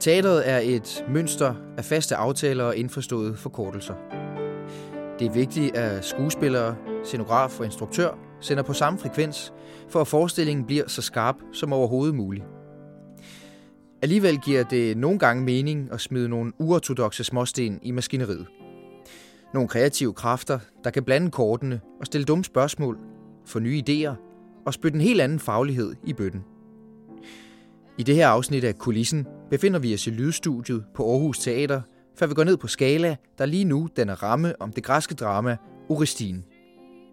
Teatret er et mønster af faste aftaler og indforståede forkortelser. Det er vigtigt, at skuespillere, scenograf og instruktør sender på samme frekvens, for at forestillingen bliver så skarp som overhovedet muligt. Alligevel giver det nogle gange mening at smide nogle uortodoxe småsten i maskineriet. Nogle kreative kræfter, der kan blande kortene og stille dumme spørgsmål, få nye idéer og spytte en helt anden faglighed i bøtten. I det her afsnit af Kulissen befinder vi os i lydstudiet på Aarhus Teater, før vi går ned på Skala, der lige nu danner ramme om det græske drama Orestin.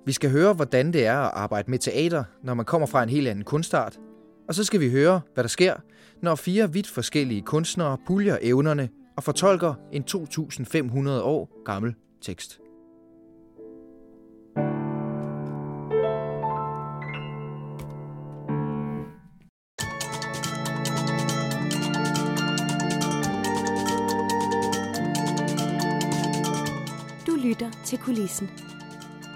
Vi skal høre, hvordan det er at arbejde med teater, når man kommer fra en helt anden kunstart. Og så skal vi høre, hvad der sker, når fire vidt forskellige kunstnere puljer evnerne og fortolker en 2500 år gammel tekst. Til Kulissen.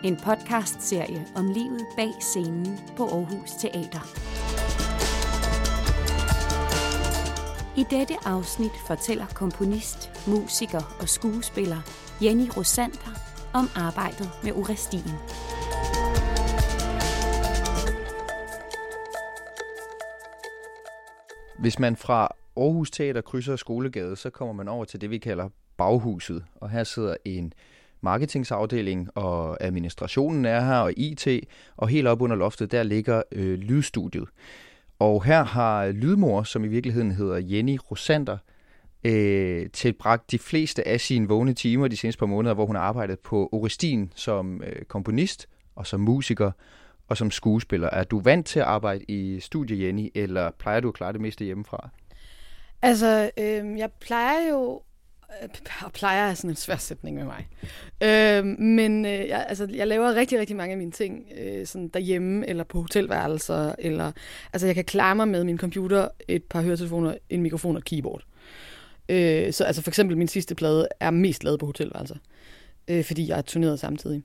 En podcast-serie om livet bag scenen på Aarhus Teater. I dette afsnit fortæller komponist, musiker og skuespiller Jenny Rosander om arbejdet med Orestien. Hvis man fra Aarhus Teater krydser Skolegade, så kommer man over til det, vi kalder baghuset. Og her sidder en marketingsafdeling, og administrationen er her, og IT, og helt op under loftet, der ligger øh, lydstudiet. Og her har Lydmor, som i virkeligheden hedder Jenny Rosander, øh, tilbragt de fleste af sine vågne timer de seneste par måneder, hvor hun har arbejdet på Orestin som øh, komponist og som musiker og som skuespiller. Er du vant til at arbejde i studie, Jenny, eller plejer du at klare det meste hjemmefra? Altså, øh, jeg plejer jo og øh, plejer er sådan en svær sætning med mig. Øh, men øh, jeg, altså, jeg laver rigtig, rigtig mange af mine ting øh, sådan derhjemme, eller på hotelværelser, eller, altså jeg kan klare mig med min computer, et par høretelefoner, en mikrofon og et keyboard. Øh, så altså for eksempel min sidste plade er mest lavet på hotelværelser, øh, fordi jeg er turneret samtidig.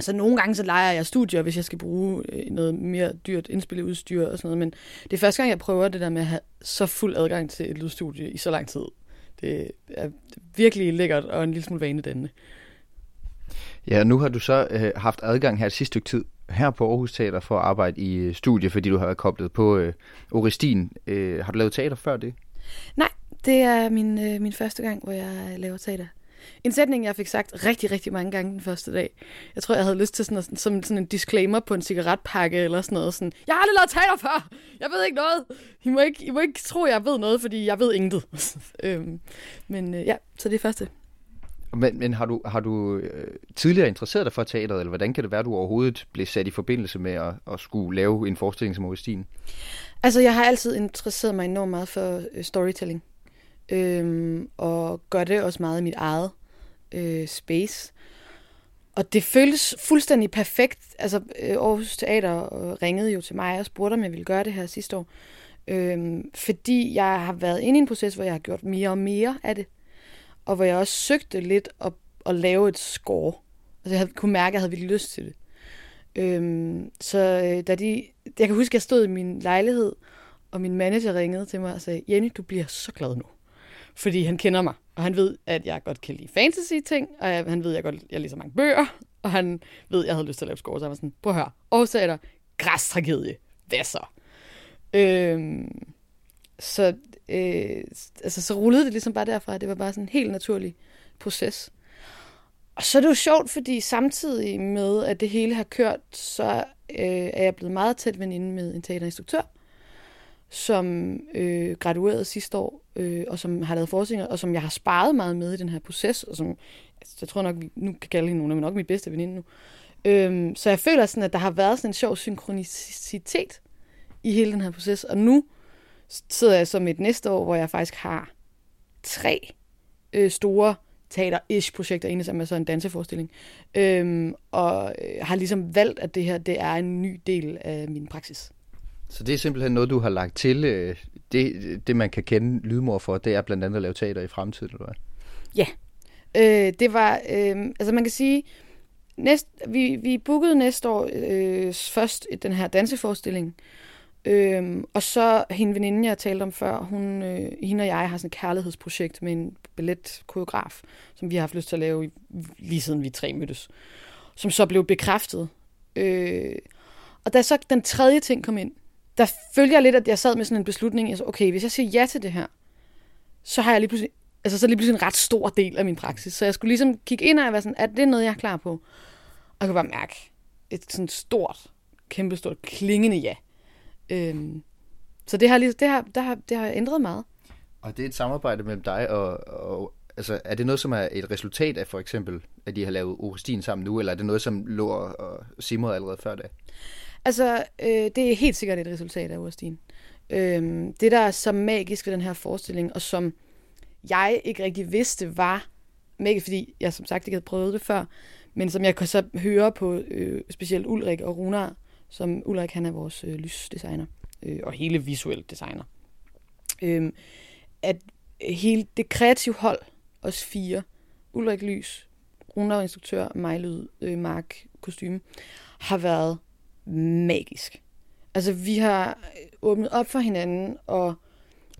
Så nogle gange så leger jeg studier, hvis jeg skal bruge øh, noget mere dyrt indspilleudstyr og sådan noget, men det er første gang, jeg prøver det der med at have så fuld adgang til et lydstudie i så lang tid. Det er virkelig lækkert og en lille smule vanedannende. Ja, nu har du så øh, haft adgang her et sidste stykke tid her på Aarhus Teater for at arbejde i øh, studie, fordi du har været koblet på øh, Orestin. Øh, har du lavet teater før det? Nej, det er min, øh, min første gang, hvor jeg laver teater. En sætning, jeg fik sagt rigtig, rigtig mange gange den første dag. Jeg tror, jeg havde lyst til sådan, sådan, som sådan en disclaimer på en cigaretpakke eller sådan noget. Sådan, jeg har aldrig lavet teater før! Jeg ved ikke noget! I må ikke, I må ikke tro, jeg ved noget, fordi jeg ved intet. øhm, men øh, ja, så det er første. Men, men har du, har du øh, tidligere interesseret dig for teateret, eller hvordan kan det være, at du overhovedet blev sat i forbindelse med at, at skulle lave en forestilling som Augustin? Altså, jeg har altid interesseret mig enormt meget for øh, storytelling. Øhm, og gør det også meget i mit eget øh, space. Og det føles fuldstændig perfekt. Altså, øh, Aarhus Teater øh, ringede jo til mig og spurgte, om jeg ville gøre det her sidste år. Øhm, fordi jeg har været inde i en proces, hvor jeg har gjort mere og mere af det. Og hvor jeg også søgte lidt at, at lave et score. Altså, jeg kunne mærke, at jeg havde virkelig lyst til det. Øhm, så øh, da de, jeg kan huske, at jeg stod i min lejlighed, og min manager ringede til mig og sagde, Jenny, du bliver så glad nu. Fordi han kender mig, og han ved, at jeg godt kan lide fantasy-ting, og han ved, at jeg godt jeg læser mange bøger, og han ved, at jeg havde lyst til at lave score, så jeg var sådan, prøv at høre, og så er der græstragedie. Hvad så? Øhm, så, øh, altså, så rullede det ligesom bare derfra. Det var bare sådan en helt naturlig proces. Og så er det jo sjovt, fordi samtidig med, at det hele har kørt, så øh, er jeg blevet meget tæt veninde med en teaterinstruktør, som øh, graduerede sidste år, øh, og som har lavet forestillinger, og som jeg har sparet meget med i den her proces, og som altså, jeg tror nok, vi nu kan kalde hende nogen, men nok mit bedste veninde nu. Øhm, så jeg føler sådan, at der har været sådan en sjov synkronicitet i hele den her proces, og nu sidder jeg som et næste år, hvor jeg faktisk har tre øh, store teater-ish-projekter, ene som er så en danseforestilling, øhm, og øh, har ligesom valgt, at det her det er en ny del af min praksis. Så det er simpelthen noget, du har lagt til. Øh, det, det man kan kende lydmor for, det er blandt andet at lave teater i fremtiden, eller hvad? Ja. Øh, det var, øh, altså man kan sige, næst, vi, vi bookede næste år øh, først den her danseforestilling, Øhm, og så hende veninde, jeg talte om før, hun, øh, hende og jeg har sådan et kærlighedsprojekt med en balletkoreograf, som vi har haft lyst til at lave lige siden vi tre mødtes, som så blev bekræftet. Øh, og da så den tredje ting kom ind, der følger jeg lidt, at jeg sad med sådan en beslutning, jeg så, okay, hvis jeg siger ja til det her, så har jeg lige pludselig, altså så er lige pludselig en ret stor del af min praksis. Så jeg skulle ligesom kigge ind og være sådan, er det noget, jeg er klar på? Og jeg kunne bare mærke et sådan stort, kæmpestort, klingende ja. Øhm, så det har, lige, det, har, det, har, det har ændret meget. Og det er et samarbejde mellem dig og, og altså, er det noget, som er et resultat af for eksempel, at de har lavet Orestin sammen nu, eller er det noget, som lå og simrede allerede før det? Altså, øh, det er helt sikkert et resultat af Urstien. Øh, det, der er så magisk ved den her forestilling, og som jeg ikke rigtig vidste var magisk, fordi jeg som sagt ikke havde prøvet det før, men som jeg kan så høre på øh, specielt Ulrik og Runar, som Ulrik han er vores øh, lysdesigner, øh, og hele visuelt designer. Øh, at hele det kreative hold, os fire, Ulrik Lys, Runar instruktør, mig lyd, øh, Mark kostume, har været magisk. Altså, vi har øh, åbnet op for hinanden og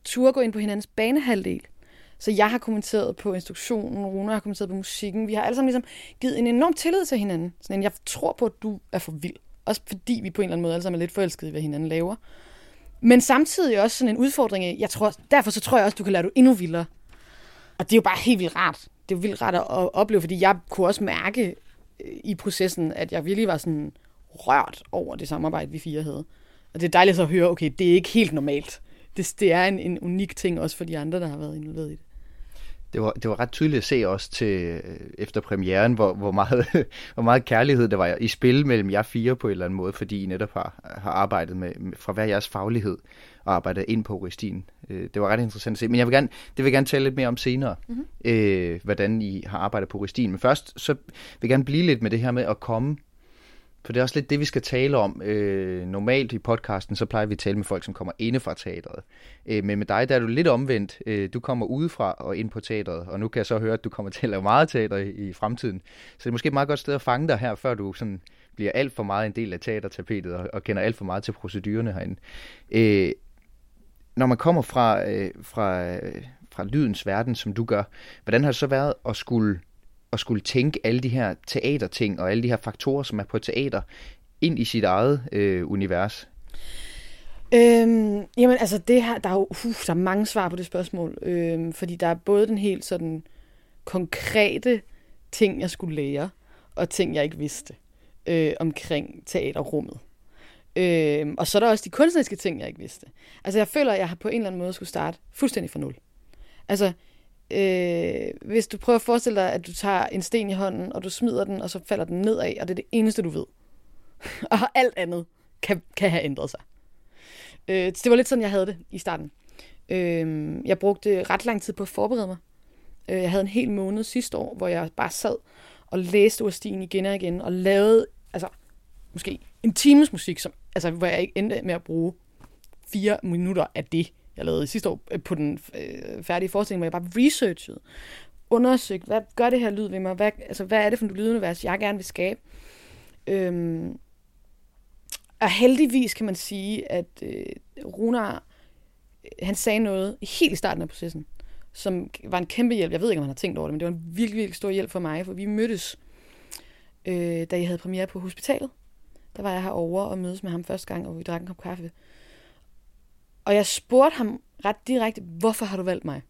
turde gå ind på hinandens banehalvdel. Så jeg har kommenteret på instruktionen, Rune har kommenteret på musikken. Vi har alle sammen ligesom givet en enorm tillid til hinanden. Sådan en, jeg tror på, at du er for vild. Også fordi vi på en eller anden måde alle sammen er lidt forelskede i, hvad hinanden laver. Men samtidig også sådan en udfordring af, jeg tror, derfor så tror jeg også, du kan lære dig endnu vildere. Og det er jo bare helt vildt rart. Det er jo vildt rart at opleve, fordi jeg kunne også mærke øh, i processen, at jeg virkelig var sådan rørt over det samarbejde, vi fire havde. Og det er dejligt at høre, okay, det er ikke helt normalt. Det, det er en, en unik ting også for de andre, der har været involveret i det. Det var, det var ret tydeligt at se også til øh, efter premieren, hvor, hvor, meget, hvor meget kærlighed der var i spil mellem jer fire på en eller anden måde, fordi I netop har, har arbejdet med, fra hver jeres faglighed og arbejdet ind på Ristin. Øh, det var ret interessant at se. Men jeg vil gerne, det vil jeg gerne tale lidt mere om senere, mm-hmm. øh, hvordan I har arbejdet på Ristin. Men først så vil jeg gerne blive lidt med det her med at komme for det er også lidt det, vi skal tale om. Øh, normalt i podcasten, så plejer vi at tale med folk, som kommer inde fra teatret. Øh, men med dig, der er du lidt omvendt. Øh, du kommer udefra og ind på teatret, og nu kan jeg så høre, at du kommer til at lave meget teater i, i fremtiden. Så det er måske et meget godt sted at fange dig her, før du sådan bliver alt for meget en del af teatertapetet og, og kender alt for meget til procedurerne herinde. Øh, når man kommer fra, øh, fra, øh, fra lydens verden, som du gør, hvordan har det så været at skulle at skulle tænke alle de her teaterting og alle de her faktorer, som er på teater, ind i sit eget øh, univers? Øhm, jamen altså, det her, der er jo uh, der er mange svar på det spørgsmål, øhm, fordi der er både den helt sådan konkrete ting, jeg skulle lære, og ting, jeg ikke vidste øh, omkring teaterrummet. Øhm, og så er der også de kunstneriske ting, jeg ikke vidste. Altså, jeg føler, at jeg har på en eller anden måde skulle starte fuldstændig fra nul. Altså, Øh, hvis du prøver at forestille dig, at du tager en sten i hånden, og du smider den, og så falder den nedad, og det er det eneste, du ved. og alt andet kan, kan have ændret sig. Øh, det var lidt sådan, jeg havde det i starten. Øh, jeg brugte ret lang tid på at forberede mig. Øh, jeg havde en hel måned sidste år, hvor jeg bare sad og læste Urstien igen og igen, og lavede altså, måske en times musik, som, altså, hvor jeg ikke endte med at bruge fire minutter af det jeg lavede sidste år øh, på den øh, færdige forestilling, hvor jeg bare researchede, undersøgte, hvad gør det her lyd ved mig? Hvad, altså, hvad er det for en lydunivers, jeg gerne vil skabe? Øhm, og heldigvis kan man sige, at øh, Runar, øh, han sagde noget helt i starten af processen, som var en kæmpe hjælp. Jeg ved ikke, om han har tænkt over det, men det var en virkelig, virkelig stor hjælp for mig, for vi mødtes, øh, da jeg havde premiere på hospitalet. Der var jeg herovre og mødes med ham første gang, og vi drak en kop kaffe. Og jeg spurgte ham ret direkte, hvorfor har du valgt mig?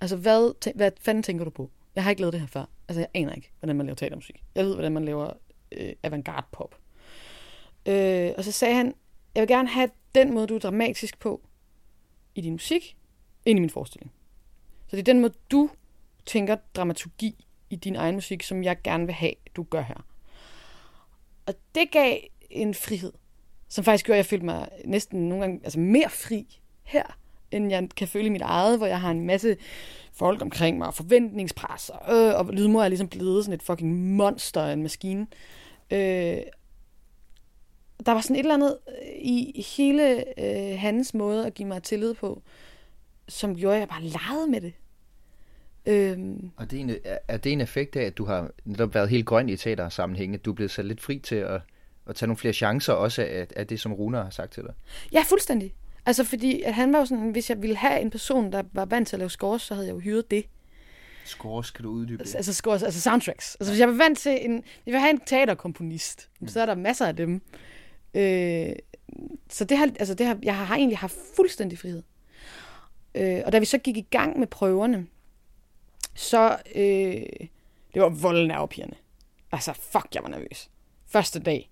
Altså, hvad, hvad fanden tænker du på? Jeg har ikke lavet det her før. Altså, jeg aner ikke, hvordan man laver teatermusik. Jeg ved, hvordan man laver øh, avantgarde pop. Øh, og så sagde han, jeg vil gerne have den måde, du er dramatisk på i din musik, ind i min forestilling. Så det er den måde, du tænker dramaturgi i din egen musik, som jeg gerne vil have, du gør her. Og det gav en frihed som faktisk gjorde, at jeg følte mig næsten nogle gange altså mere fri her, end jeg kan føle i mit eget, hvor jeg har en masse folk omkring mig, og forventningspres, og, øh, og lydmor er ligesom blevet sådan et fucking monster af en maskine. Øh, der var sådan et eller andet øh, i hele øh, hans måde at give mig tillid på, som gjorde, at jeg bare legede med det. Øhm. Og det er, en, er det en effekt af, at du har netop været helt grøn i teatersammenhæng, at du er blevet sat lidt fri til at at tage nogle flere chancer også af, af det, som Runa har sagt til dig? Ja, fuldstændig. Altså fordi, at han var jo sådan, hvis jeg ville have en person, der var vant til at lave scores, så havde jeg jo hyret det. Scores, kan du uddybe Altså, altså scores, altså soundtracks. Altså hvis jeg var vant til en, jeg vil have en teaterkomponist, mm. så er der masser af dem. Øh, så det har, altså det har, jeg har egentlig haft fuldstændig frihed. Øh, og da vi så gik i gang med prøverne, så, øh, det var voldnervepirrende. Altså, fuck, jeg var nervøs. Første dag.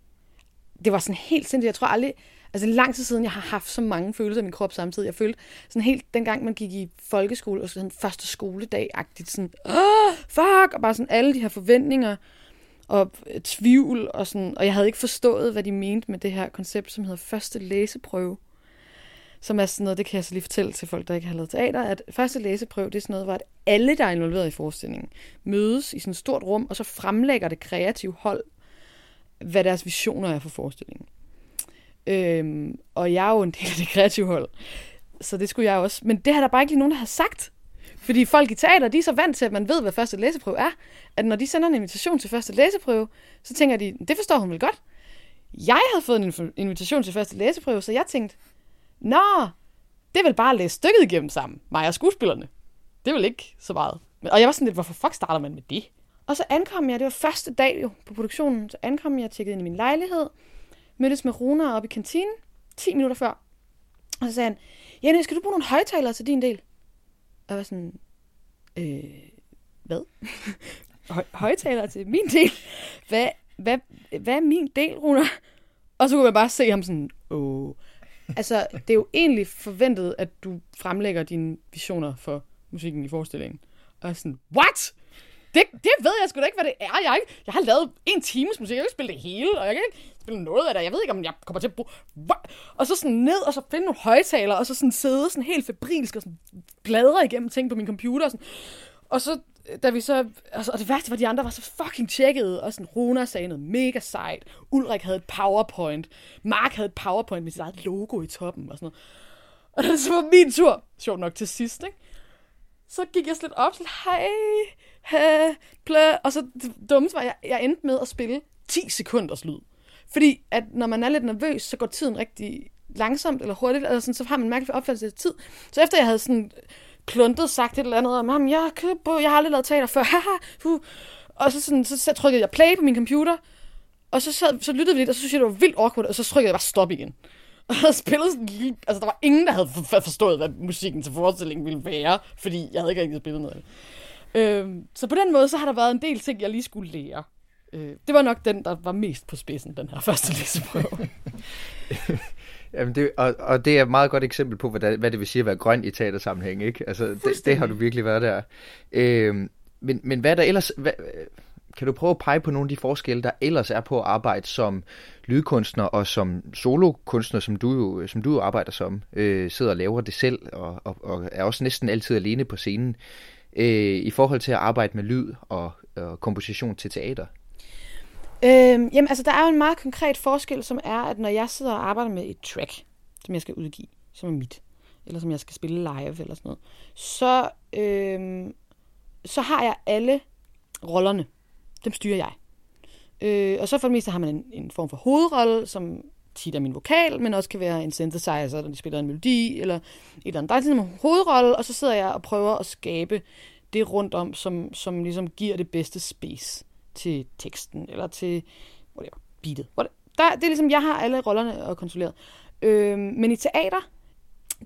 Det var sådan helt sindssygt. Jeg tror aldrig, altså lang tid siden, jeg har haft så mange følelser i min krop samtidig. Jeg følte sådan helt, dengang man gik i folkeskole, og sådan første skoledag-agtigt, sådan, åh, fuck, og bare sådan alle de her forventninger, og øh, tvivl, og sådan, og jeg havde ikke forstået, hvad de mente med det her koncept, som hedder første læseprøve som er sådan noget, det kan jeg så lige fortælle til folk, der ikke har lavet teater, at første læseprøve, det er sådan noget, hvor at alle, der er involveret i forestillingen, mødes i sådan et stort rum, og så fremlægger det kreative hold, hvad deres visioner er for forestillingen. Øhm, og jeg er jo en del af det kreative hold, så det skulle jeg også. Men det har der bare ikke lige nogen, der har sagt. Fordi folk i teater, de er så vant til, at man ved, hvad første læseprøve er, at når de sender en invitation til første læseprøve, så tænker de, det forstår hun vel godt. Jeg havde fået en invitation til første læseprøve, så jeg tænkte, Nå, det er vel bare at læse stykket igennem sammen, mig og skuespillerne. Det er vel ikke så meget. Og jeg var sådan lidt, hvorfor fuck starter man med det? Og så ankom jeg, det var første dag jo på produktionen, så ankom jeg, tjekkede ind i min lejlighed, mødtes med Runa op i kantinen, 10 minutter før. Og så sagde han, Jenny, skal du bruge nogle højtalere til din del? Og jeg var sådan, øh, hvad? højtalere til min del? Hvad, hvad, hvad er min del, Rune? Og så kunne jeg bare se ham sådan, åh, altså, det er jo egentlig forventet, at du fremlægger dine visioner for musikken i forestillingen. Og sådan, what? Det, det ved jeg sgu da ikke, hvad det er. Jeg, ikke, jeg har lavet en times musik, jeg kan ikke spille det hele, og jeg kan ikke spille noget af det. Jeg ved ikke, om jeg kommer til at bruge... Og så sådan ned, og så finde nogle højtalere, og så sådan sidde sådan helt febrilsk og sådan bladre igennem ting på min computer. Og, sådan. og så øh, da vi så, altså, og det værste var, at de andre var så fucking tjekkede, og sådan, Rona sagde noget mega sejt, Ulrik havde et powerpoint, Mark havde et powerpoint med sit eget logo i toppen, og sådan noget. Og det så var min tur, sjovt nok til sidst, ikke? Så gik jeg slet op, sådan, hej, hej, plø, og så det dummeste var, jeg, jeg endte med at spille 10 sekunders lyd. Fordi at når man er lidt nervøs, så går tiden rigtig langsomt eller hurtigt, eller sådan, så har man en mærkelig opfattelse af tid. Så efter jeg havde sådan kluntet sagt et eller andet om, ham, jeg, på, jeg har aldrig lavet teater før, haha, uh. Og så, sådan, så, så trykkede jeg play på min computer, og så, så, så lyttede vi lidt, og så synes jeg, det var vildt awkward, og så trykkede jeg bare stop igen. Og jeg spillede sådan lige, altså der var ingen, der havde forstået, hvad musikken til forestillingen ville være, fordi jeg havde ikke rigtig spillet noget Øhm, så på den måde, så har der været en del ting, jeg lige skulle lære. Øh, det var nok den, der var mest på spidsen, den her første læseprøve. Jamen det, og, og det er et meget godt eksempel på, hvad, hvad det vil sige at være grøn i teatersammenhæng. Ikke? Altså, det, det har du virkelig været der. Øhm, men, men hvad er der ellers... Hvad, kan du prøve at pege på nogle af de forskelle, der ellers er på at arbejde som lydkunstner og som solokunstner, som du jo, som du jo arbejder som, øh, sidder og laver det selv og, og, og er også næsten altid alene på scenen, øh, i forhold til at arbejde med lyd og, og komposition til teater? Øhm, jamen, altså, der er jo en meget konkret forskel, som er, at når jeg sidder og arbejder med et track, som jeg skal udgive, som er mit, eller som jeg skal spille live, eller sådan noget, så, øhm, så har jeg alle rollerne. Dem styrer jeg. Øh, og så for det meste har man en, en form for hovedrolle, som tit er min vokal, men også kan være en synthesizer, når de spiller en melodi, eller et eller andet. Der er ligesom en hovedrolle, og så sidder jeg og prøver at skabe det rundt om, som, som ligesom giver det bedste space til teksten, eller til whatever, beatet. Whatever. Der, det er ligesom, jeg har alle rollerne og kontrolleret. Øh, men i teater,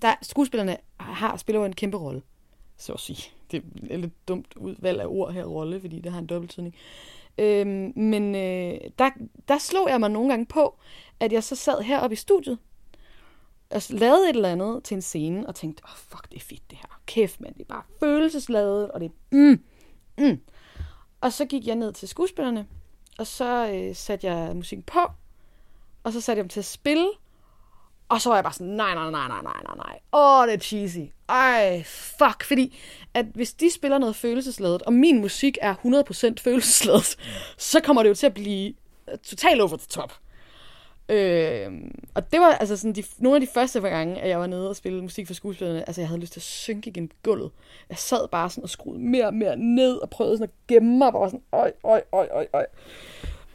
der skuespillerne har, spiller jo en kæmpe rolle, så at sige. Det er lidt dumt udvalg af ord her, rolle, fordi det har en dobbelttydning. Øh, men øh, der, der slog jeg mig nogle gange på, at jeg så sad heroppe i studiet, og lavede et eller andet til en scene, og tænkte, åh, oh, fuck, det er fedt det her. Kæft, mand, det er bare følelsesladet, og det er, mm, mm. Og så gik jeg ned til skuespillerne, og så øh, satte jeg musikken på, og så satte jeg dem til at spille, og så var jeg bare sådan, nej, nej, nej, nej, nej, nej, nej. Åh, det er cheesy. Ej, fuck. Fordi at hvis de spiller noget følelsesladet, og min musik er 100% følelsesladet, så kommer det jo til at blive øh, totalt over the top. Øh, og det var altså sådan de, nogle af de første gange, at jeg var nede og spille musik for skuespillerne. Altså, jeg havde lyst til at synke igennem gulvet. Jeg sad bare sådan og skruede mere og mere ned og prøvede sådan at gemme mig. Og var sådan, øj, øj, øj, øj, øj.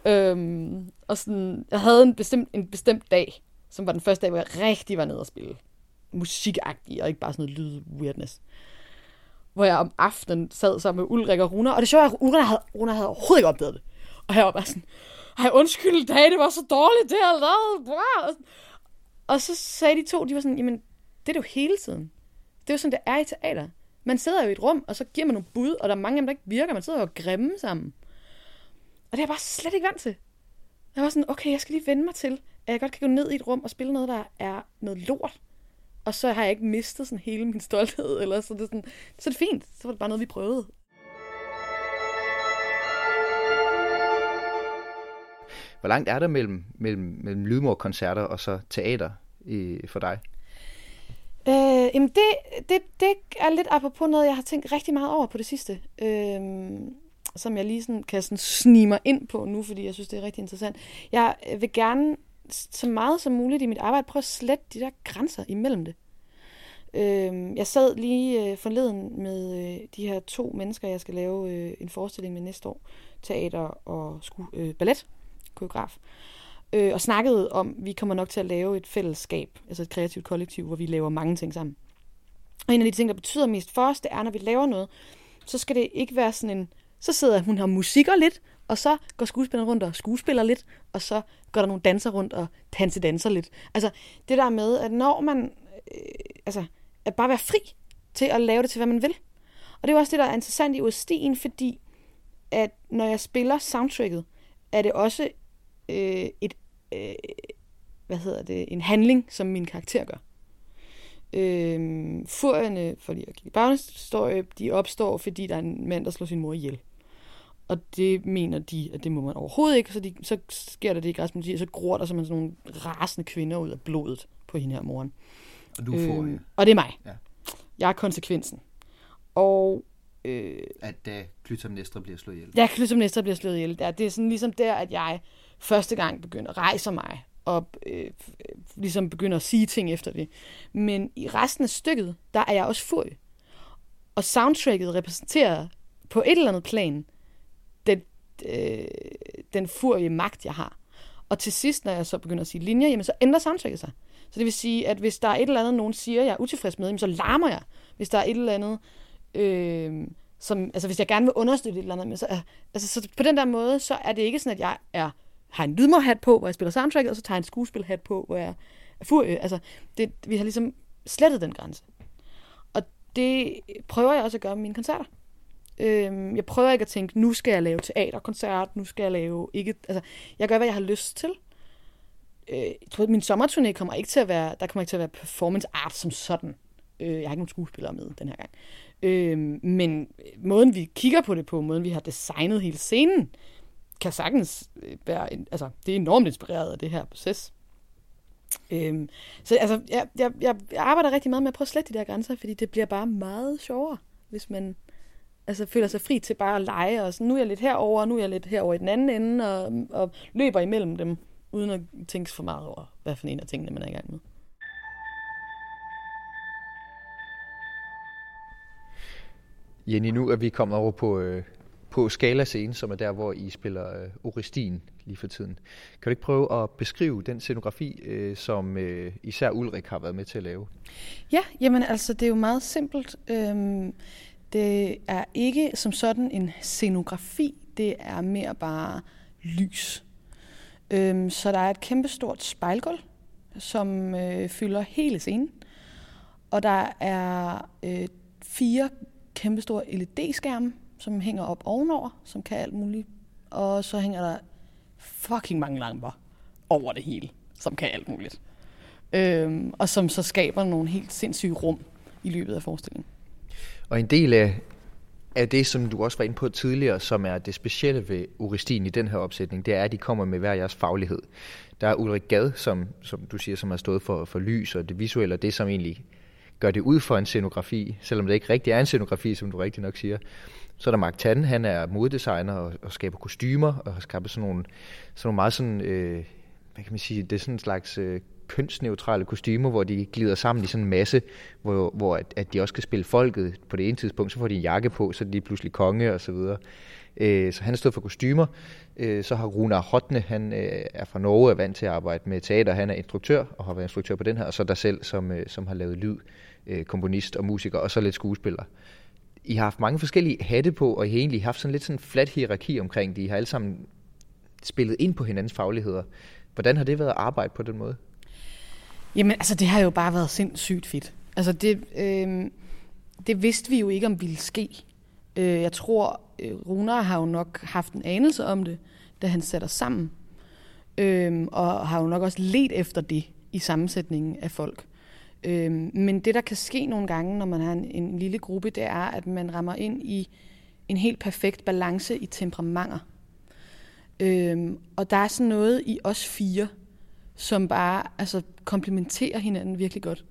Øhm, og sådan, jeg havde en bestemt, en bestemt dag, som var den første dag, hvor jeg rigtig var nede og spille musikagtig, og ikke bare sådan noget lyd weirdness. Hvor jeg om aftenen sad sammen med Ulrik og Runa, og det sjove er, at Runa havde, Runa havde overhovedet ikke opdaget det. Og jeg var bare sådan, ej undskyld dag, det var så dårligt, det her lavet. Og så sagde de to, de var sådan, jamen det er det jo hele tiden. Det er jo sådan, det er i teater. Man sidder jo i et rum, og så giver man nogle bud, og der er mange af dem, der ikke virker. Man sidder jo og grimme sammen. Og det er jeg bare slet ikke vant til. Jeg var sådan, okay, jeg skal lige vende mig til, at jeg godt kan gå ned i et rum og spille noget, der er noget lort. Og så har jeg ikke mistet sådan hele min stolthed, eller så det er sådan, så er det fint. Så var det bare noget, vi prøvede. Hvor langt er der mellem, mellem, mellem lydmorkoncerter og så teater i, for dig? Øh, jamen det, det, det er lidt apropos noget, jeg har tænkt rigtig meget over på det sidste. Øh, som jeg lige sådan, kan sådan snige mig ind på nu, fordi jeg synes, det er rigtig interessant. Jeg vil gerne så meget som muligt i mit arbejde prøve at slette de der grænser imellem det. Øh, jeg sad lige øh, forleden med øh, de her to mennesker, jeg skal lave øh, en forestilling med næste år. Teater og sku, øh, ballet, koreograf. Øh, og snakkede om, at vi kommer nok til at lave et fællesskab, altså et kreativt kollektiv, hvor vi laver mange ting sammen. Og en af de ting, der betyder mest for os, det er, når vi laver noget, så skal det ikke være sådan en så sidder hun og musikker lidt, og så går skuespilleren rundt og skuespiller lidt, og så går der nogle danser rundt og danser lidt. Altså det der med, at når man, øh, altså at bare være fri til at lave det til, hvad man vil. Og det er jo også det, der er interessant i OSD'en, fordi at når jeg spiller soundtracket, er det også øh, et, øh, hvad hedder det, en handling, som min karakter gør. Øh, furierne, for lige at kigge baghistorie, de opstår, fordi der er en mand, der slår sin mor ihjel. Og det mener de, at det må man overhovedet ikke. Så, de, så sker der det i græspoliti, og så gror der sådan nogle rasende kvinder ud af blodet på hende her moren. Og du får... Øh, og det er mig. Ja. Jeg er konsekvensen. Og... Øh, at da Clytemnestra bliver slået ihjel. Ja, Clytemnestra bliver slået ihjel. Det er, det er sådan ligesom der, at jeg første gang begynder at rejse mig og øh, ligesom begynder at sige ting efter det. Men i resten af stykket, der er jeg også fuld. Og soundtracket repræsenterer på et eller andet plan øh, den furie magt, jeg har. Og til sidst, når jeg så begynder at sige linjer, jamen så ændrer soundtracket sig. Så det vil sige, at hvis der er et eller andet, nogen siger, jeg er utilfreds med, jamen så larmer jeg. Hvis der er et eller andet, øh, som, altså hvis jeg gerne vil understøtte et eller andet, men så, altså, så på den der måde, så er det ikke sådan, at jeg er, har en lydmorhat på, hvor jeg spiller soundtracket, og så tager jeg en skuespilhat på, hvor jeg er furie. Altså, det, vi har ligesom slettet den grænse. Og det prøver jeg også at gøre med mine koncerter. Øhm, jeg prøver ikke at tænke, nu skal jeg lave teaterkoncert, nu skal jeg lave ikke... Altså, jeg gør, hvad jeg har lyst til. Øh, jeg tror, at min sommerturné kommer ikke til at være... Der kommer ikke til at være performance art som sådan. Øh, jeg har ikke nogen skuespillere med den her gang. Øh, men måden, vi kigger på det på, måden, vi har designet hele scenen, kan sagtens øh, være... En, altså, det er enormt inspireret af det her proces. Øhm, så altså, jeg, jeg, jeg arbejder rigtig meget med at prøve at slette de der grænser, fordi det bliver bare meget sjovere, hvis man altså føler sig fri til bare at lege, og sådan, nu er jeg lidt herover, og nu er jeg lidt herover i den anden ende, og, og løber imellem dem, uden at tænke for meget over, hvad for en af tingene, man er i gang med. Jenny, nu er vi kommet over på, øh, på Skala scene, som er der, hvor I spiller øh, Orestin lige for tiden. Kan du ikke prøve at beskrive den scenografi, øh, som øh, især Ulrik har været med til at lave? Ja, jamen altså, det er jo meget simpelt. Øhm, det er ikke som sådan en scenografi, det er mere bare lys. Øhm, så der er et kæmpestort spejlgulv, som øh, fylder hele scenen. Og der er øh, fire kæmpestore LED-skærme, som hænger op ovenover, som kan alt muligt. Og så hænger der fucking mange lamper over det hele, som kan alt muligt. Øhm, og som så skaber nogle helt sindssyge rum i løbet af forestillingen. Og en del af, af det, som du også var inde på tidligere, som er det specielle ved Uristin i den her opsætning, det er, at de kommer med hver jeres faglighed. Der er Ulrik Gad, som, som du siger, som har stået for, for lys og det visuelle, og det som egentlig gør det ud for en scenografi, selvom det ikke rigtig er en scenografi, som du rigtig nok siger. Så er der Mark Tan, han er moddesigner og, og skaber kostymer, og har skabt sådan nogle, sådan nogle meget sådan, øh, hvad kan man sige, det er sådan en slags øh, kønsneutrale kostymer, hvor de glider sammen i sådan en masse, hvor, hvor at, at de også kan spille folket på det ene tidspunkt, så får de en jakke på, så er de pludselig konge og så videre. Øh, så han stod stået for kostymer. Øh, så har Runar Hotne, han øh, er fra Norge, er vant til at arbejde med teater. Han er instruktør og har været instruktør på den her. Og så der selv, som, øh, som har lavet lyd, øh, komponist og musiker, og så lidt skuespiller. I har haft mange forskellige hatte på, og I har egentlig haft sådan lidt sådan en flat hierarki omkring det. I har alle sammen spillet ind på hinandens fagligheder. Hvordan har det været at arbejde på den måde? Jamen, altså, det har jo bare været sindssygt fedt. Altså, det, øh, det vidste vi jo ikke, om ville ske. Øh, jeg tror, øh, Runar har jo nok haft en anelse om det, da han satte os sammen. Øh, og har jo nok også let efter det i sammensætningen af folk. Øh, men det, der kan ske nogle gange, når man har en, en lille gruppe, det er, at man rammer ind i en helt perfekt balance i temperamenter. Øh, og der er sådan noget i os fire, som bare altså, komplementerer hinanden virkelig godt.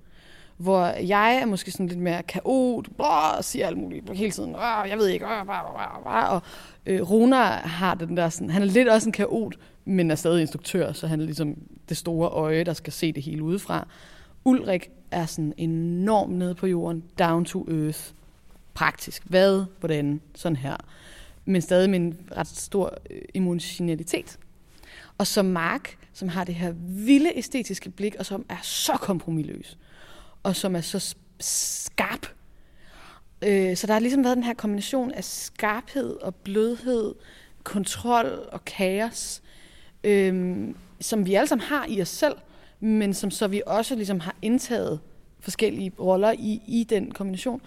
Hvor jeg er måske sådan lidt mere kaot, og siger alt muligt hele tiden, jeg ved ikke, blah, blah, blah, og øh, Rona har den der sådan, han er lidt også en kaot, men er stadig instruktør, så han er ligesom det store øje, der skal se det hele udefra. Ulrik er sådan enormt nede på jorden, down to earth, praktisk. Hvad, hvordan, sådan her. Men stadig med en ret stor øh, emotionalitet. Og så Mark, som har det her vilde æstetiske blik, og som er så kompromilløs, og som er så skarp. Øh, så der har ligesom været den her kombination af skarphed og blødhed, kontrol og kaos, øh, som vi alle sammen har i os selv, men som så vi også ligesom har indtaget forskellige roller i, i den kombination.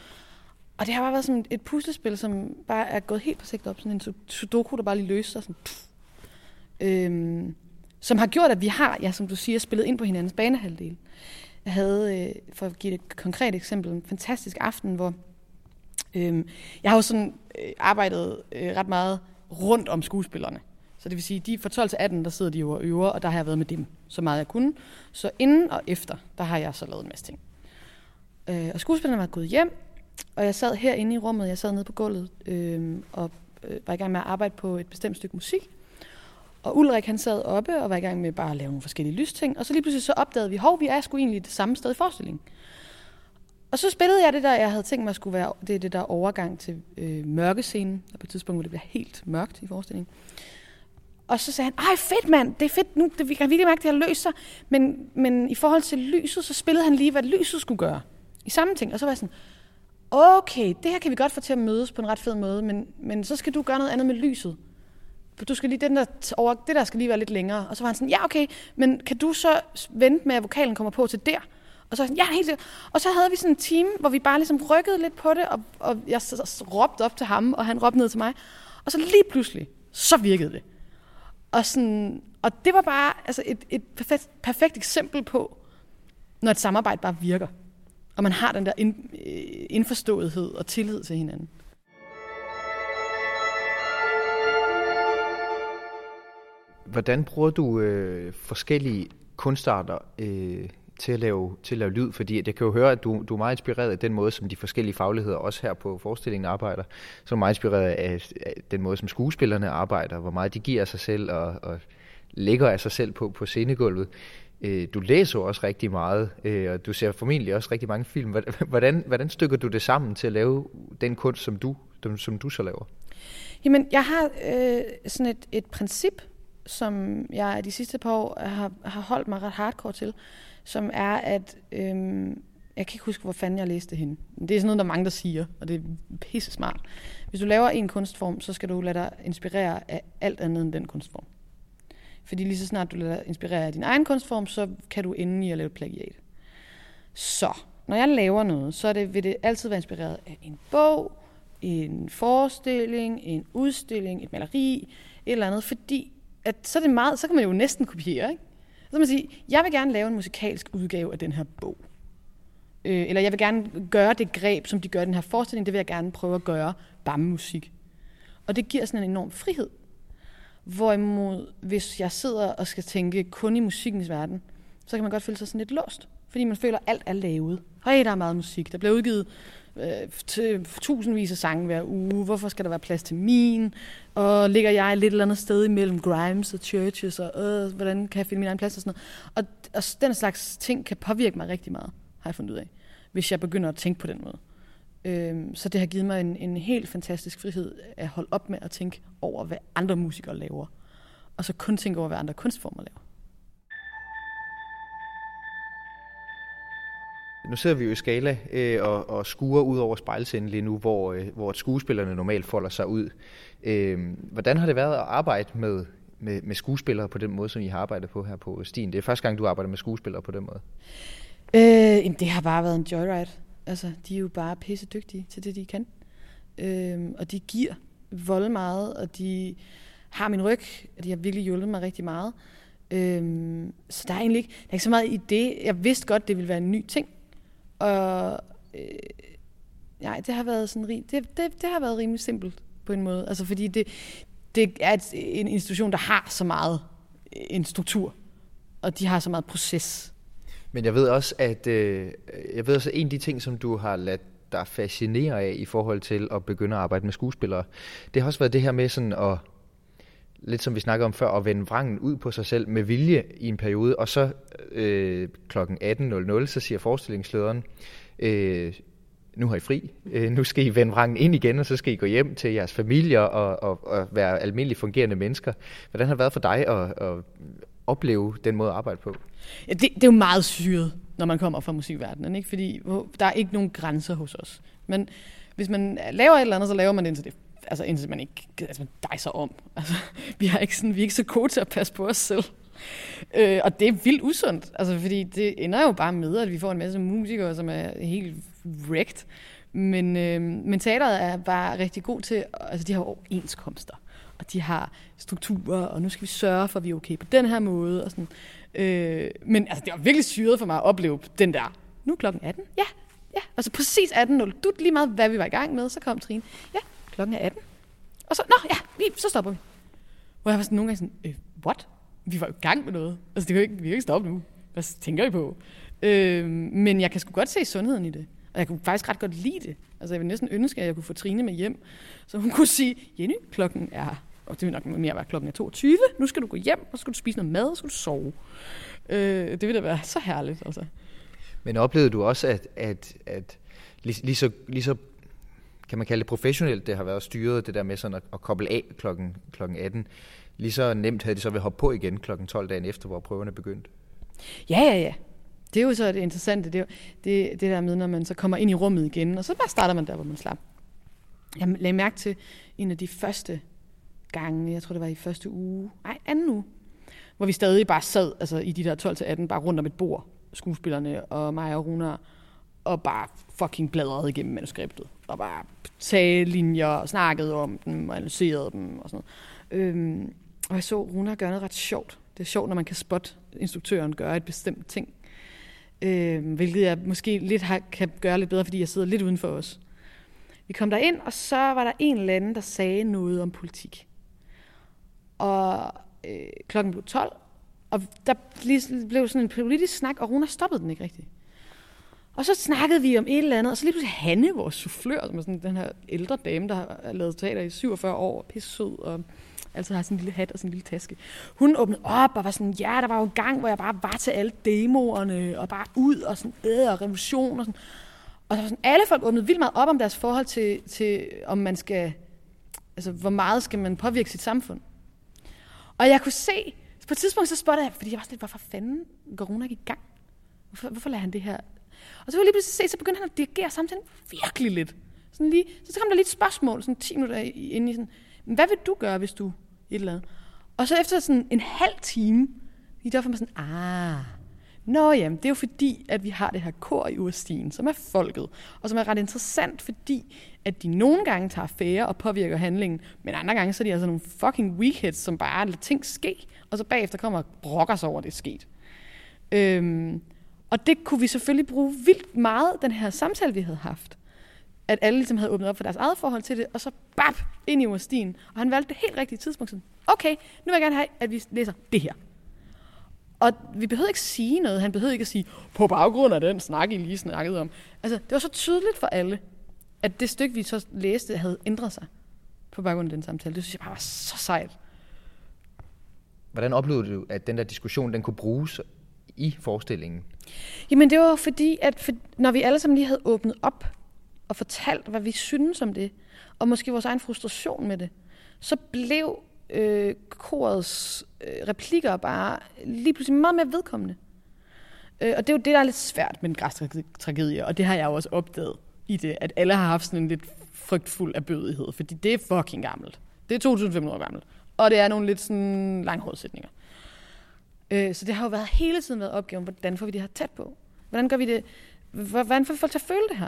Og det har bare været sådan et puslespil, som bare er gået helt perfekt op. Sådan en sudoku, der bare lige løser sig. Sådan, øhm, som har gjort, at vi har, ja, som du siger, spillet ind på hinandens banehalvdel. Jeg havde, øh, for at give et konkret eksempel, en fantastisk aften, hvor øh, jeg har jo sådan øh, arbejdet øh, ret meget rundt om skuespillerne. Så det vil sige, de fra 12 til 18, der sidder de jo og øver, og der har jeg været med dem så meget jeg kunne. Så inden og efter, der har jeg så lavet en masse ting. Øh, og skuespillerne var gået hjem, og jeg sad herinde i rummet, jeg sad nede på gulvet, øh, og øh, var i gang med at arbejde på et bestemt stykke musik. Og Ulrik han sad oppe og var i gang med bare at lave nogle forskellige lysting. Og så lige pludselig så opdagede vi, hov, vi er sgu egentlig det samme sted i forestillingen. Og så spillede jeg det der, jeg havde tænkt mig skulle være, det er det der overgang til øh, mørkescenen, og på et tidspunkt, hvor det bliver helt mørkt i forestillingen. Og så sagde han, ej fedt mand, det er fedt nu, det, vi kan virkelig mærke, det har løst sig. Men, men i forhold til lyset, så spillede han lige, hvad lyset skulle gøre. I samme ting. Og så var jeg sådan, okay, det her kan vi godt få til at mødes på en ret fed måde, men, men så skal du gøre noget andet med lyset. Du skal lige, den der over, det der skal lige være lidt længere. Og så var han sådan, ja okay, men kan du så vente med, at vokalen kommer på til der? Og så sådan, ja, helt sikkert. Og så havde vi sådan en team, hvor vi bare ligesom rykkede lidt på det, og, og jeg så råbte op til ham, og han råbte ned til mig. Og så lige pludselig, så virkede det. Og, sådan, og det var bare altså et, et perfekt, perfekt eksempel på, når et samarbejde bare virker. Og man har den der ind, øh, indforståethed og tillid til hinanden. Hvordan bruger du øh, forskellige kunstarter øh, til, at lave, til at lave lyd? Fordi jeg kan jo høre, at du, du er meget inspireret af den måde, som de forskellige fagligheder også her på forestillingen arbejder. Så er du meget inspireret af, af den måde, som skuespillerne arbejder, hvor meget de giver af sig selv og, og lægger af sig selv på, på scenegulvet. Øh, du læser også rigtig meget, øh, og du ser formentlig også rigtig mange film. Hvordan, hvordan stykker du det sammen til at lave den kunst, som du, som du så laver? Jamen, jeg har øh, sådan et, et princip, som jeg de sidste par år har, har holdt mig ret hardcore til, som er, at øhm, jeg kan ikke huske, hvor fanden jeg læste hende. Det er sådan noget, der er mange, der siger, og det er pisse smart. Hvis du laver en kunstform, så skal du lade dig inspirere af alt andet end den kunstform. Fordi lige så snart du lader dig inspirere af din egen kunstform, så kan du ende i at lave plagiat. Så, når jeg laver noget, så er det, vil det altid være inspireret af en bog, en forestilling, en udstilling, et maleri, et eller andet, fordi at så, er det meget, så kan man jo næsten kopiere. Ikke? Så kan man sige, jeg vil gerne lave en musikalsk udgave af den her bog. Øh, eller jeg vil gerne gøre det greb, som de gør i den her forestilling, det vil jeg gerne prøve at gøre bare med musik. Og det giver sådan en enorm frihed. Hvorimod, hvis jeg sidder og skal tænke kun i musikkens verden, så kan man godt føle sig sådan lidt låst. Fordi man føler, at alt er lavet. Høj, der er meget musik. Der bliver udgivet øh, til tusindvis af sange hver uge. Hvorfor skal der være plads til min? Og ligger jeg et lidt eller andet sted imellem Grimes og Churches, og øh, hvordan kan jeg finde min egen plads og sådan noget. Og, og den slags ting kan påvirke mig rigtig meget, har jeg fundet ud af, hvis jeg begynder at tænke på den måde. Øh, så det har givet mig en, en helt fantastisk frihed at holde op med at tænke over, hvad andre musikere laver. Og så kun tænke over, hvad andre kunstformer laver. Nu sidder vi jo i skala øh, og, og skuer ud over spejlsenden lige nu, hvor, øh, hvor skuespillerne normalt folder sig ud. Øh, hvordan har det været at arbejde med, med, med skuespillere på den måde, som I har arbejdet på her på Stien? Det er første gang, du arbejder med skuespillere på den måde. Øh, jamen, det har bare været en joyride. Altså, de er jo bare pisse dygtige til det, de kan. Øh, og de giver vold meget, og de har min ryg, og de har virkelig hjulpet mig rigtig meget. Øhm, så der er egentlig ikke, der er ikke så meget i det. Jeg vidste godt, det ville være en ny ting. Og øh, nej, det har været sådan det, det, det har været rimelig simpelt på en måde. Altså fordi det, det er et, en institution, der har så meget øh, en struktur, og de har så meget proces. Men jeg ved også, at øh, jeg ved også, at en af de ting, som du har ladt dig fascinere af i forhold til at begynde at arbejde med skuespillere, det har også været det her med sådan at lidt som vi snakkede om før, at vende vrangen ud på sig selv med vilje i en periode, og så øh, kl. 18.00, så siger forestillingslederen, øh, nu har I fri, øh, nu skal I vende vrangen ind igen, og så skal I gå hjem til jeres familier og, og, og være almindeligt fungerende mennesker. Hvordan har det været for dig at, at opleve den måde at arbejde på? Ja, det, det er jo meget syret, når man kommer fra musikverdenen, ikke? fordi der er ikke nogen grænser hos os. Men hvis man laver et eller andet, så laver man det indtil det altså indtil man ikke altså, man dejser om. Altså, vi, er ikke sådan, vi er ikke så gode til at passe på os selv. Øh, og det er vildt usundt, altså, fordi det ender jo bare med, at vi får en masse musikere, som er helt wrecked. Men, øh, men teateret er bare rigtig god til, altså de har overenskomster, og de har strukturer, og nu skal vi sørge for, at vi er okay på den her måde. Og sådan. Øh, men altså, det var virkelig syret for mig at opleve den der, nu er klokken 18, ja, ja, altså præcis 18.00, du lige meget, hvad vi var i gang med, så kom Trine, ja, klokken er 18. Og så, nå ja, vi, så stopper vi. Hvor jeg var sådan nogle gange sådan, øh, what? Vi var jo i gang med noget. Altså, det kan ikke, vi kan ikke stoppe nu. Hvad tænker I på? Øh, men jeg kan sgu godt se sundheden i det. Og jeg kunne faktisk ret godt lide det. Altså, jeg ville næsten ønske, at jeg kunne få Trine med hjem. Så hun kunne sige, Jenny, klokken er, og det vil nok mere være klokken er 22. Nu skal du gå hjem, og så skal du spise noget mad, og så skal du sove. Øh, det ville da være så herligt, altså. Men oplevede du også, at, at, at lige, lige, så, lige så kan man kalde det professionelt, det har været styret, det der med sådan at, at koble af klokken, klokken 18. Lige så nemt havde de så ved hoppe på igen klokken 12 dagen efter, hvor prøverne begyndte. Ja, ja, ja. Det er jo så det interessante, det, er det, det der med, når man så kommer ind i rummet igen, og så bare starter man der, hvor man slap. Jeg lagde mærke til en af de første gange, jeg tror det var i første uge, nej, anden uge, hvor vi stadig bare sad altså, i de der 12-18, bare rundt om et bord, skuespillerne og mig og Runar, og bare fucking bladrede igennem manuskriptet. Og bare tage linjer og snakkede om dem og analyserede dem og sådan noget. Øhm, og jeg så Runa gøre noget ret sjovt. Det er sjovt, når man kan spotte instruktøren gøre et bestemt ting. Øhm, hvilket jeg måske lidt har, kan gøre lidt bedre, fordi jeg sidder lidt uden for os. Vi kom der ind, og så var der en eller anden, der sagde noget om politik. Og øh, klokken blev 12, og der blev sådan en politisk snak, og Runa stoppede den ikke rigtigt. Og så snakkede vi om et eller andet, og så lige pludselig Hanne, vores soufflør, som er sådan den her ældre dame, der har lavet teater i 47 år, pisse sød, og altså har sin en lille hat og sin en lille taske. Hun åbnede op og var sådan, ja, der var jo en gang, hvor jeg bare var til alle demoerne, og bare ud, og sådan, øh, og revolution, og sådan. Og så var sådan, alle folk åbnede vildt meget op om deres forhold til, til, om man skal, altså, hvor meget skal man påvirke sit samfund. Og jeg kunne se, på et tidspunkt så spottede jeg, fordi jeg var sådan lidt, hvorfor fanden går Rune ikke i gang? Hvorfor, hvorfor lader han det her og så kunne jeg lige pludselig se, så begyndte han at dirigere samtalen virkelig lidt. Sådan lige, så kom der lige et spørgsmål, sådan 10 minutter ind i sådan, hvad vil du gøre, hvis du et eller andet? Og så efter sådan en halv time, lige derfor man sådan, ah, Nå jamen, det er jo fordi, at vi har det her kor i Urstien, som er folket, og som er ret interessant, fordi at de nogle gange tager affære og påvirker handlingen, men andre gange så er de altså nogle fucking weakheads, som bare lader ting ske, og så bagefter kommer og brokker sig over, at det er sket. Øhm, og det kunne vi selvfølgelig bruge vildt meget, den her samtale, vi havde haft. At alle ligesom havde åbnet op for deres eget forhold til det, og så bap, ind i Urstien. Og han valgte det helt rigtige tidspunkt. Sådan, okay, nu vil jeg gerne have, at vi læser det her. Og vi behøvede ikke sige noget. Han behøvede ikke at sige, på baggrund af den snak, I lige snakkede om. Altså, det var så tydeligt for alle, at det stykke, vi så læste, havde ændret sig på baggrund af den samtale. Det synes jeg bare var så sejt. Hvordan oplevede du, at den der diskussion, den kunne bruges i forestillingen? Jamen det var fordi, at for, når vi alle sammen lige havde åbnet op, og fortalt, hvad vi synes om det, og måske vores egen frustration med det, så blev øh, korets øh, replikker bare lige pludselig meget mere vedkommende. Øh, og det er jo det, der er lidt svært med en græstragedie, og det har jeg jo også opdaget i det, at alle har haft sådan en lidt frygtfuld erbødighed, fordi det er fucking gammelt. Det er 2.500 år gammelt. Og det er nogle lidt sådan langhårdsætninger. Øh, så det har jo været hele tiden været opgaven, hvordan får vi det her tæt på? Hvordan gør vi det? Hvordan får vi folk til at føle det her?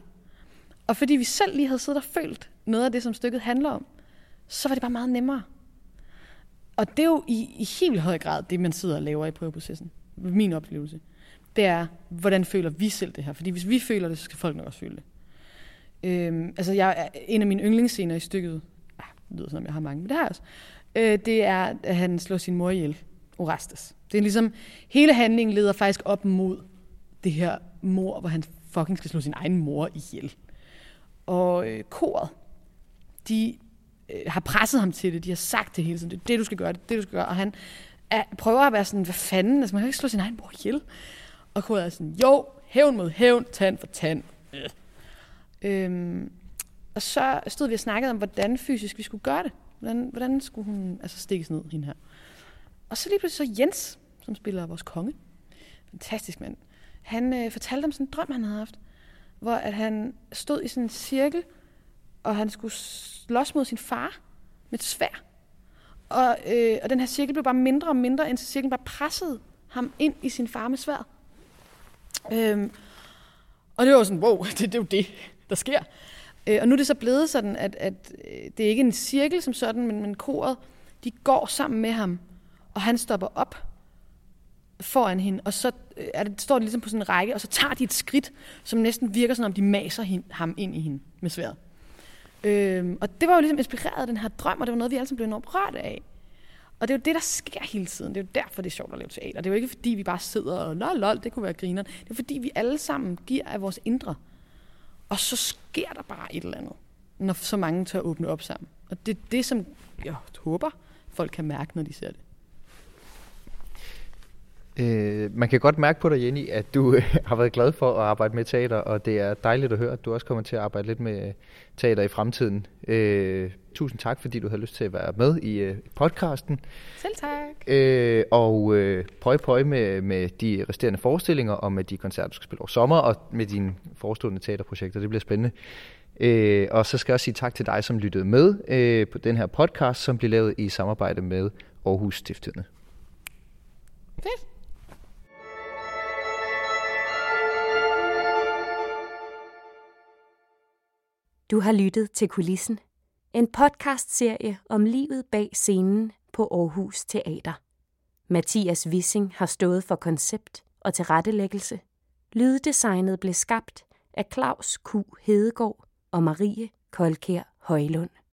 Og fordi vi selv lige havde siddet og følt noget af det, som stykket handler om, så var det bare meget nemmere. Og det er jo i, i helt høj grad det, man sidder og laver i prøveprocessen. Min oplevelse. Det er, hvordan føler vi selv det her? Fordi hvis vi føler det, så skal folk nok også føle det. Øhm, altså, jeg, en af mine yndlingsscener i stykket, ah, det lyder som om jeg har mange, men det har jeg også, øh, det er, at han slår sin mor ihjel, Orestes. Det er ligesom, hele handlingen leder faktisk op mod det her mor, hvor han fucking skal slå sin egen mor ihjel. Og øh, koret, de øh, har presset ham til det, de har sagt det hele tiden, det er det, du skal gøre, det er det, du skal gøre, og han er, prøver at være sådan, hvad fanden, altså man kan ikke slå sin egen mor ihjel. Og koret er sådan, jo, hævn mod hævn, tand for tand. Øh. Øhm, og så stod vi og snakkede om, hvordan fysisk vi skulle gøre det. Hvordan, hvordan skulle hun altså stikkes ned, hende her. Og så lige pludselig så Jens, som spiller vores konge, fantastisk mand, han øh, fortalte om sådan en drøm, han havde haft, hvor at han stod i sådan en cirkel, og han skulle slås mod sin far med et svær. Og, øh, og den her cirkel blev bare mindre og mindre, indtil cirklen bare pressede ham ind i sin far med svær. Øhm, og det var sådan, wow, det, det er jo det, der sker. Øh, og nu er det så blevet sådan, at, at øh, det er ikke en cirkel som sådan, men, men koret, de går sammen med ham, og han stopper op foran hende, og så øh, er det, står de ligesom på sådan en række, og så tager de et skridt, som næsten virker som om de maser hende, ham ind i hende med sværet. Øhm, og det var jo ligesom inspireret af den her drøm, og det var noget, vi alle sammen blev enormt rørt af. Og det er jo det, der sker hele tiden. Det er jo derfor, det er sjovt at lave teater. Det er jo ikke, fordi vi bare sidder og, nå lol, det kunne være grineren. Det er fordi, vi alle sammen giver af vores indre. Og så sker der bare et eller andet, når så mange tør åbne op sammen. Og det er det, som jeg håber, folk kan mærke, når de ser det. Øh, man kan godt mærke på dig, Jenny, at du øh, har været glad for at arbejde med teater, og det er dejligt at høre, at du også kommer til at arbejde lidt med teater i fremtiden. Øh, tusind tak, fordi du havde lyst til at være med i øh, podcasten. Selv tak. Øh, og øh, pøj pøj med, med de resterende forestillinger, og med de koncerter, du skal spille over sommer, og med dine forestående teaterprojekter. Det bliver spændende. Øh, og så skal jeg også sige tak til dig, som lyttede med øh, på den her podcast, som blev lavet i samarbejde med Aarhus Stiftende. Fedt. Du har lyttet til Kulissen. En podcastserie om livet bag scenen på Aarhus Teater. Mathias Wissing har stået for koncept og tilrettelæggelse. Lyddesignet blev skabt af Claus Q. Hedegaard og Marie Kolkær Højlund.